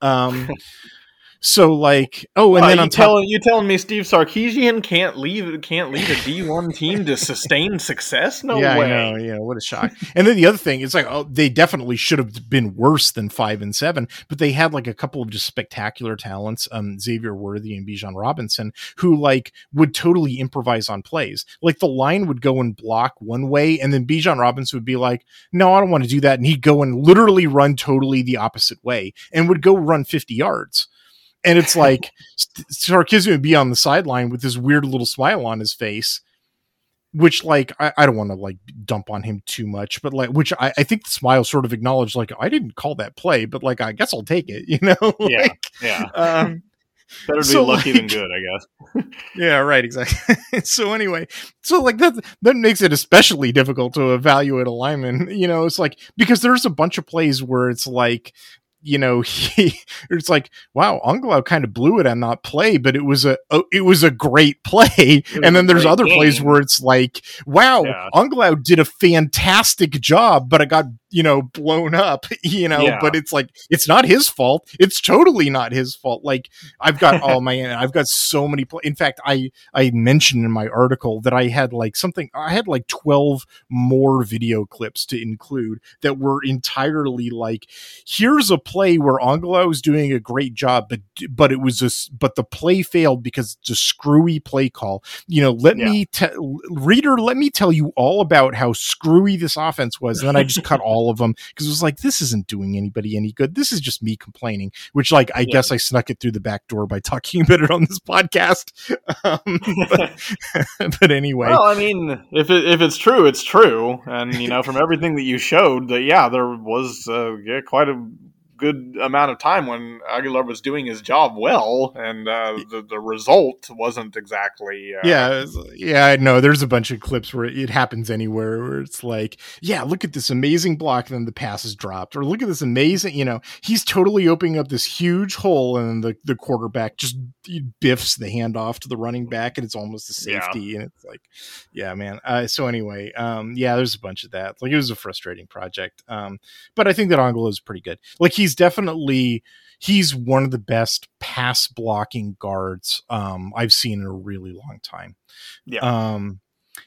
Um So like, oh, and then I'm telling you telling me Steve Sarkisian can't leave can't lead a D one team to sustain success? No yeah, way. Yeah, what a shock. and then the other thing, is like, oh, they definitely should have been worse than five and seven, but they had like a couple of just spectacular talents, um, Xavier Worthy and Bijan Robinson, who like would totally improvise on plays. Like the line would go and block one way, and then Bijan Robinson would be like, "No, I don't want to do that," and he'd go and literally run totally the opposite way, and would go run fifty yards and it's like Sarkisian would be on the sideline with this weird little smile on his face, which like I, I don't want to like dump on him too much, but like which I, I think the smile sort of acknowledged like I didn't call that play, but like I guess I'll take it, <laughs> you know? Yeah, like, yeah. Um, <laughs> Better be so lucky like, than good, I guess. <laughs> yeah, right, exactly. so anyway, so like that that makes it especially difficult to evaluate a lineman. You know, it's like because there's a bunch of plays where it's like you know, <laughs> he it's like, wow, Angilau kind of blew it on that play, but it was a, it was a great <laughs> play. And then there's other game. plays where it's like, wow, yeah. Did a fantastic job, but it got you know blown up <laughs> you know Yeah. but it's like it's not his fault it's totally not his fault like i've got <laughs> all my i've got so many pl- in fact i i mentioned in my article that i had like something i had like 12 more video clips to include that were entirely like here's a play where Angilau was doing a great job but but it was just but the play failed because it's a screwy play call you know let Yeah. me te- reader let me tell you all about how screwy this offense was and then i just cut all <laughs> of them because it was like this isn't doing anybody any good. This is just me complaining which like i Yeah. guess i snuck it through the back door by talking about it on this podcast. <laughs> Um, but, <laughs> <laughs> but anyway. Well, I mean, if it, if it's true, it's true, and you know, from everything that you showed, that yeah, there was uh, yeah, quite a good amount of time when Angilau was doing his job well, and uh, the the result wasn't exactly uh, yeah yeah i know. There's a bunch of clips where it happens anywhere where it's like yeah look at this amazing block and then the pass is dropped or look at this amazing you know he's totally opening up this huge hole and the, the quarterback just biffs the handoff to the running back and it's almost a Yeah. safety and it's like yeah man uh, so anyway um yeah there's a bunch of that. Like it was a frustrating project um but i think that Angilau is pretty good. Like he's definitely he's one of the best pass blocking guards um I've seen in a really long time. Yeah. Um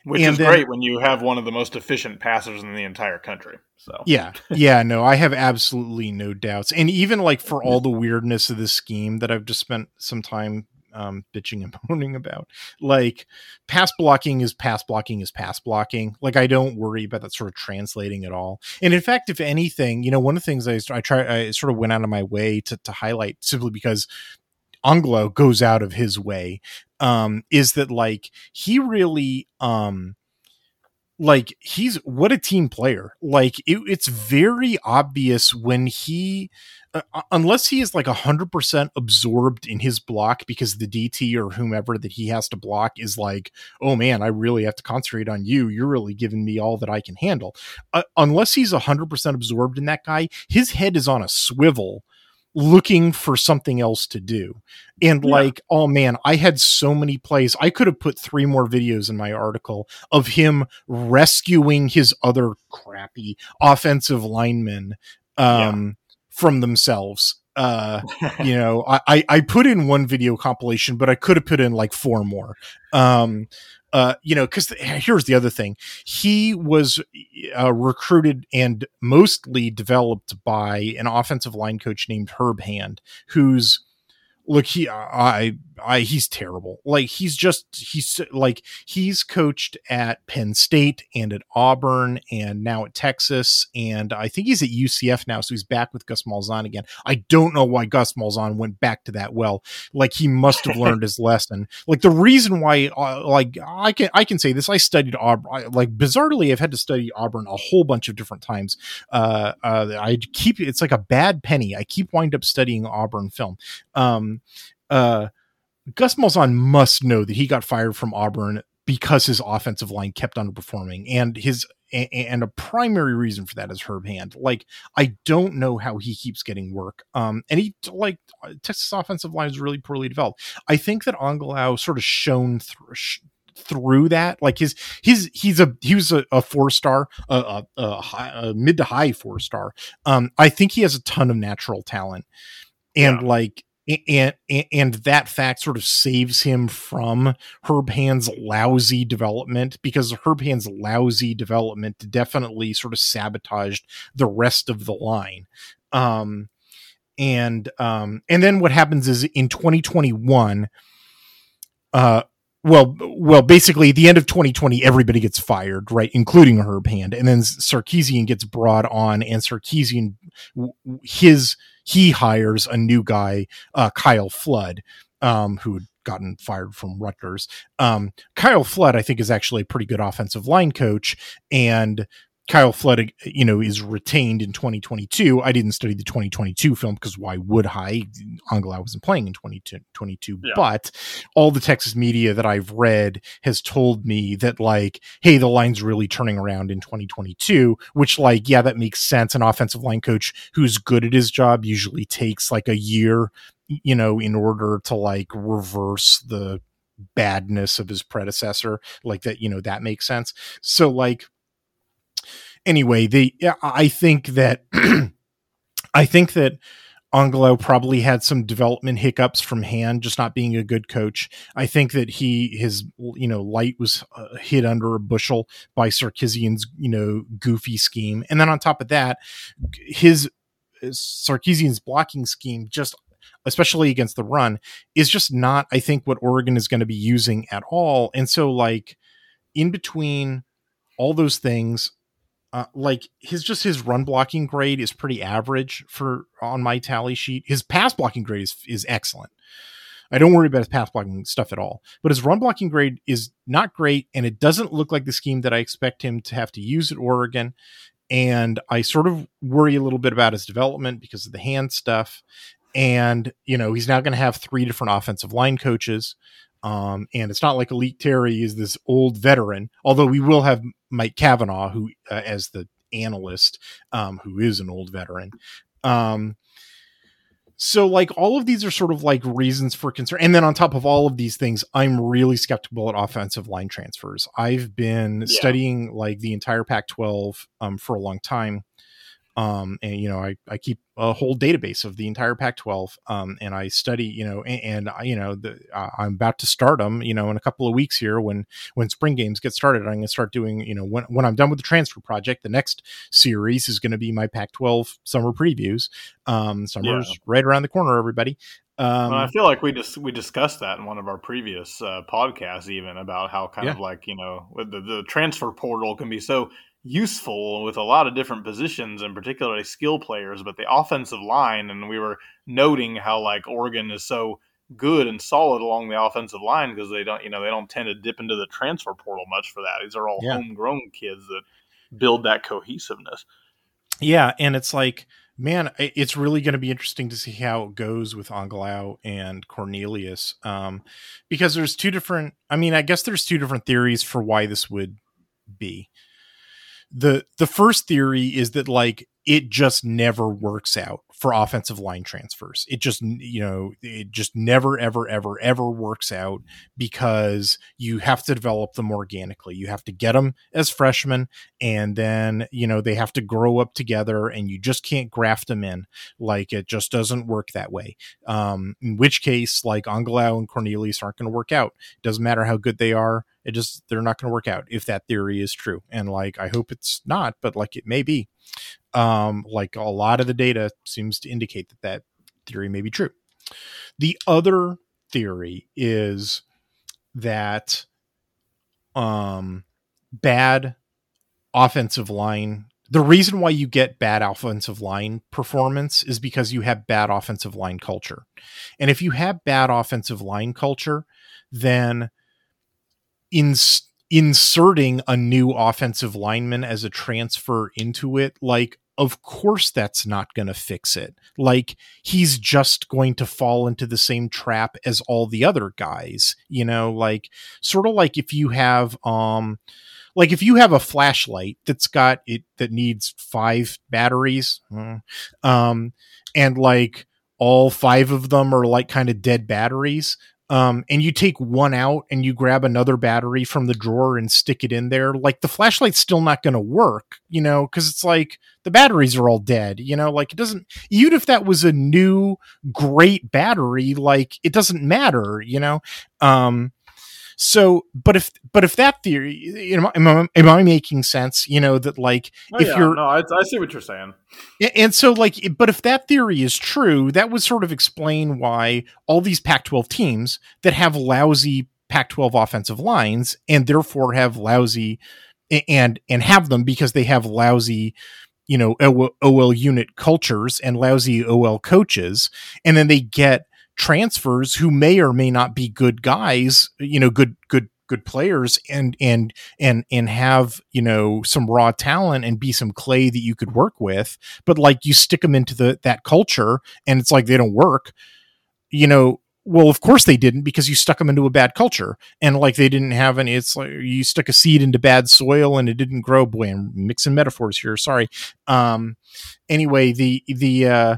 which is then- great when you have one of the most efficient passers in the entire country. So yeah. <laughs> Yeah, no, I have absolutely no doubts. And even like for all the weirdness of this scheme that I've just spent some time um bitching and <laughs> moaning about, like pass blocking is pass blocking is pass blocking. Like I don't worry about that sort of translating at all. And in fact, if anything, you know, one of the things I I try I sort of went out of my way to to highlight simply because Angilau goes out of his way um is that like he really um like he's what a team player. Like it, it's very obvious when he uh, unless he is like 100% absorbed in his block because the dt or whomever that he has to block is like oh man i really have to concentrate on you. You're really giving me all that i can handle. Uh, unless he's 100% absorbed in that guy his head is on a swivel looking for something else to do. And Yeah. like oh man i had so many plays. I could have put three more videos in my article of him rescuing his other crappy offensive linemen um from themselves. Uh <laughs> you know I, I i put in one video compilation but i could have put in like four more. Um uh you know because here's the other thing. He was uh, recruited and mostly developed by an offensive line coach named herb hand who's look he i i he's terrible. Like he's just he's like he's coached at penn state and at auburn and now at texas and i think he's at ucf now so he's back with gus malzahn again. I don't know why gus malzahn went back to that well. Like he must have <laughs> learned his lesson. Like the reason why uh, like i can i can say this i studied auburn I, like bizarrely i've had to study auburn a whole bunch of different times. Uh, uh i keep it's like a bad penny. I keep wind up studying auburn film. Um uh gus malzahn must know that he got fired from auburn because his offensive line kept underperforming and his a- and a primary reason for that is Herb Hand. Like, I don't know how he keeps getting work. Um, and he like Texas offensive line is really poorly developed. I think that Angilau sort of shown through. Sh- through that like his his he's a he was a, a four star a, a, a mid to high four star um i think he has a ton of natural talent and Yeah. like and, and that fact sort of saves him from Herb Hand's lousy development because Herb Hand's lousy development definitely sort of sabotaged the rest of the line. Um, and um, and then what happens is in 2021, uh, well, well, basically at the end of 2020, everybody gets fired, right, including Herb Hand, and then Sarkisian gets brought on, and Sarkisian, his he hires a new guy, uh, Kyle Flood, um, who had gotten fired from Rutgers. Um, Kyle Flood, I think, is actually a pretty good offensive line coach, and Kyle Flood, you know, is retained in 2022. I didn't study the 2022 film because why would I? Angilau wasn't playing in 2022, Yeah. but all the Texas media that I've read has told me that, like, hey, the line's really turning around in 2022, which, like, yeah, that makes sense. An offensive line coach who's good at his job usually takes like a year, you know, in order to like reverse the badness of his predecessor. Like, that, you know, that makes sense. So, like, anyway, they I think that <clears throat> I think that Angilau probably had some development hiccups from hand, just not being a good coach. I think that he his you know light was uh, under a bushel by Sarkisian's you know goofy scheme, and then on top of that, his Sarkisian's blocking scheme just especially against the run is just not I think what Oregon is going to be using at all. And so like in between all those things uh, like his just his run blocking grade is pretty average for on my tally sheet. His pass blocking grade is is excellent. I don't worry about his pass blocking stuff at all. But his run blocking grade is not great, and it doesn't look like the scheme that I expect him to have to use at Oregon. And I sort of worry a little bit about his development because of the hand stuff. And, you know, he's now going to have three different offensive line coaches. Um, and it's not like A'lique Terry is this old veteran, although we will have Mike Cavanaugh, who uh, as the analyst, um, who is an old veteran. Um, so like all of these are sort of like reasons for concern. And then on top of all of these things, I'm really skeptical at offensive line transfers. I've been yeah. studying like the entire Pac 12 um, for a long time um, and you know I, I keep a whole database of the entire Pac-12 um, and I study you know and, and I, you know the, I'm about to start them you know in a couple of weeks here when when spring games get started I'm going to start doing you know when, when I'm done with the transfer project the next series is going to be my Pac-12 summer previews um, summer's yeah. right around the corner everybody um, well, I feel like we just we discussed that in one of our previous uh, podcasts, even about how kind yeah. of like you know the, the transfer portal can be so useful with a lot of different positions and particularly skill players, but the offensive line, and we were noting how like Oregon is so good and solid along the offensive line because they don't, you know, they don't tend to dip into the transfer portal much for that. These are all yeah. homegrown kids that build that cohesiveness. Yeah, and it's like, man, it's really going to be interesting to see how it goes with Angilau and Cornelius, um, because there's two different. I mean, I guess there's two different theories for why this would be the the first theory is that like it just never works out for offensive line transfers. It just you know it just never ever ever ever works out because you have to develop them organically. You have to get them as freshmen and then you know they have to grow up together and you just can't graft them in. Like it just doesn't work that way. Um, in which case like Angilau and Cornelius aren't going to work out. It doesn't matter how good they are. It just they're not going to work out if that theory is true. And like I hope it's not, but like it may be. Um, like a lot of the data seems to indicate that that theory may be true. The other theory is that um, bad offensive line. The reason why you get bad offensive line performance is because you have bad offensive line culture. And if you have bad offensive line culture, then in inserting a new offensive lineman as a transfer into it like of course that's not going to fix it. Like he's just going to fall into the same trap as all the other guys you know? Like sort of like if you have um like if you have a flashlight that's got it that needs five batteries hmm, um and like all five of them are like kind of dead batteries um, and you take one out and you grab another battery from the drawer and stick it in there, like the flashlight's still not going to work, you know, because it's like the batteries are all dead, you know, like it doesn't, even if that was a new great battery, like it doesn't matter, you know. Um, so, but if but if that theory, you know, am I, am I making sense? You know that like oh, if yeah, you're no, I, I see what you're saying. And so, like, but if that theory is true, that would sort of explain why all these Pac-12 teams that have lousy Pac-12 offensive lines and therefore have lousy and and have them because they have lousy you know OL unit cultures and lousy OL coaches and then they get transfers who may or may not be good guys, you know, good good good players and and and and have you know some raw talent and be some clay that you could work with. But like you stick them into the that culture and it's like they don't work you know well of course they didn't because you stuck them into a bad culture. And like they didn't have any it's like you stuck a seed into bad soil and it didn't grow. Boy i'm mixing metaphors here sorry. Um anyway the the uh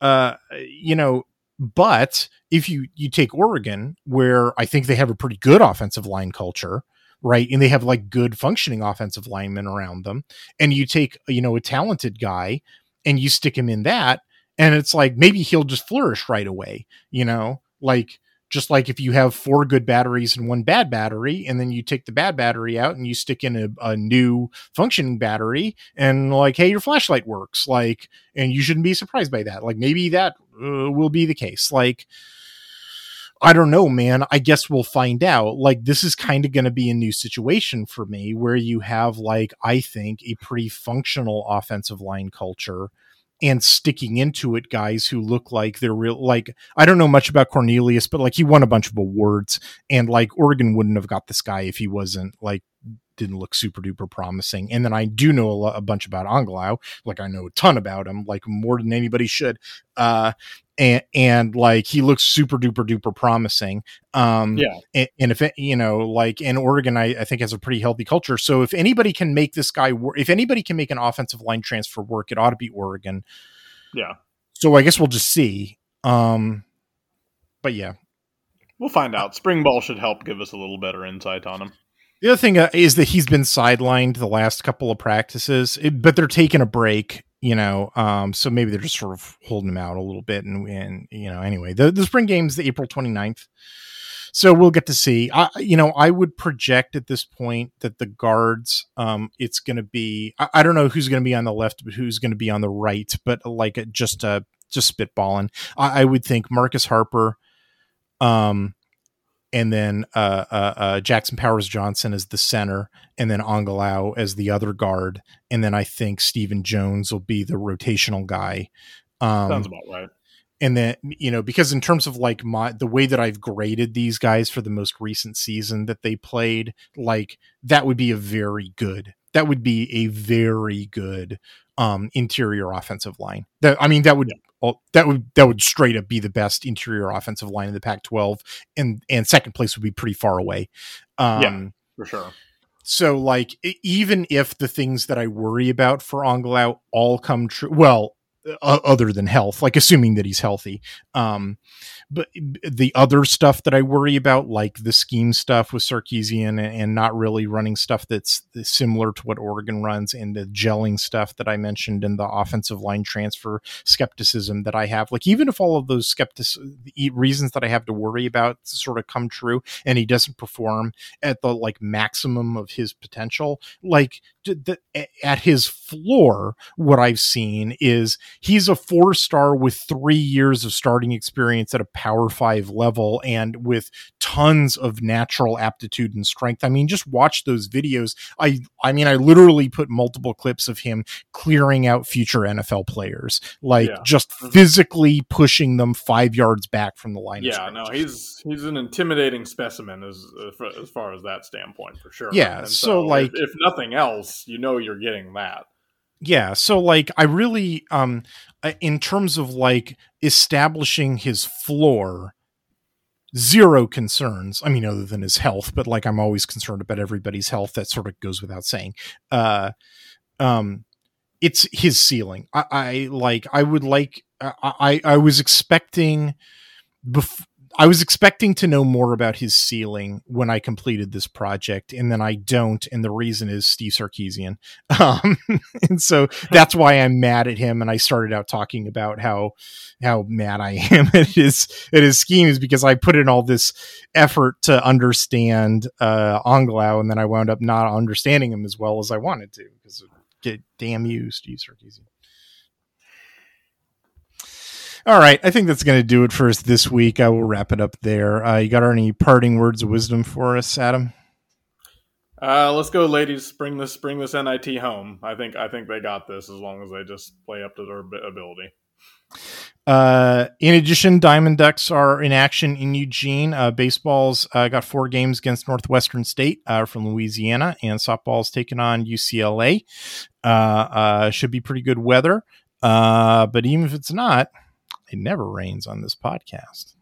uh you know but if you you take Oregon, where I think they have a pretty good offensive line culture, right? And they have like good functioning offensive linemen around them. And you take, you know, a talented guy and you stick him in that, and it's like maybe he'll just flourish right away, you know, like just like if you have four good batteries and one bad battery and then you take the bad battery out and you stick in a, a, new functioning battery and like hey your flashlight works like and you shouldn't be surprised by that like maybe that uh, will be the case like I don't know, man. I guess we'll find out. Like, this is kind of going to be a new situation for me where you have, like, I think a pretty functional offensive line culture and sticking into it guys who look like they're real like I don't know much about Cornelius but like he won a bunch of awards and like Oregon wouldn't have got this guy if he wasn't like didn't look super duper promising. And then I do know a, a, bunch about Angilau, like I know a ton about him, like more than anybody should. Uh, and, and like he looks super duper duper promising. Um, yeah. And, and if it, you know, like in Oregon, I, I think has a pretty healthy culture. So if anybody can make this guy work, if anybody can make an offensive line transfer work, it ought to be Oregon. Yeah. So I guess we'll just see. Um, but yeah, we'll find out. Spring ball should help give us a little better insight on him. The other thing uh, is that he's been sidelined the last couple of practices, it, but they're taking a break, you know. Um, so maybe they're just sort of holding them out a little bit. And, and you know, anyway, the, the spring game's the April 29th. So we'll get to see. I, you know, I would project at this point that the guards, um, it's going to be. I, I, don't know who's going to be on the left, but who's going to be on the right. But like just uh, just spitballing, I, I would think Marcus Harper, um, and then uh, uh, uh, Jackson Powers Johnson as the center, and then Angilau as the other guard, and then I think Stephen Jones will be the rotational guy. Um, Sounds about right. And then you know because in terms of like my the way that I've graded these guys for the most recent season that they played, like that would be a very good. That would be a very good um interior offensive line. That I mean that would yeah that would that would straight up be the best interior offensive line in the Pac-12, and and second place would be pretty far away. Um, yeah, for sure. So, like, even if the things that I worry about for Angilau all come true, well, uh, other than health, like assuming that he's healthy, um, but eh, the other stuff that I worry about, like the scheme stuff with Sarkisian and not really running stuff that's similar to what Oregon runs, and the gelling stuff that I mentioned, and the offensive line transfer skepticism that I have, like even if all of those skeptic reasons that I have to worry about sort of come true, and he doesn't perform at the like maximum of his potential, like at his floor, what I've seen is he's a four star with three years of starting experience at a power five level and with tons of natural aptitude and strength. I mean, just watch those videos. I I mean, I literally put multiple clips of him clearing out future NFL players, like yeah. just mm-hmm. physically pushing them five yards back from the line. Yeah, no, he's he's an intimidating specimen as as far as that standpoint for sure. Yeah, so, so, like if, if nothing else, you know you're getting that yeah so like i really um uh, in terms of like establishing his floor zero concerns i mean other than his health but like i'm always concerned about everybody's health that sort of goes without saying. Uh um it's his ceiling. I, I like i would like i i was expecting before I was expecting to know more about his ceiling when I completed this project, and then I don't. And the reason is Steve Sarkisian. <laughs> Um, and so <laughs> that's why I'm mad at him. And I started out talking about how how mad I <laughs> am at his at his schemes because I put in all this effort to understand uh, Angilau, and then I wound up not understanding him as well as I wanted to because damn you, Steve Sarkisian. All right, I think that's going to do it for us this week. I will wrap it up there. Uh, you got any parting words of wisdom for us, Adam? Uh, let's go, ladies. Bring this, bring this NIT home. I think, I think they got this as long as they just play up to their ability. Uh, in addition, Diamond Ducks are in action in Eugene. Uh, baseball's uh, got four games against Northwestern State uh, from Louisiana, and softball's taking on UCLA. Uh, uh, should be pretty good weather. Uh, but even if it's not, it never rains on this podcast.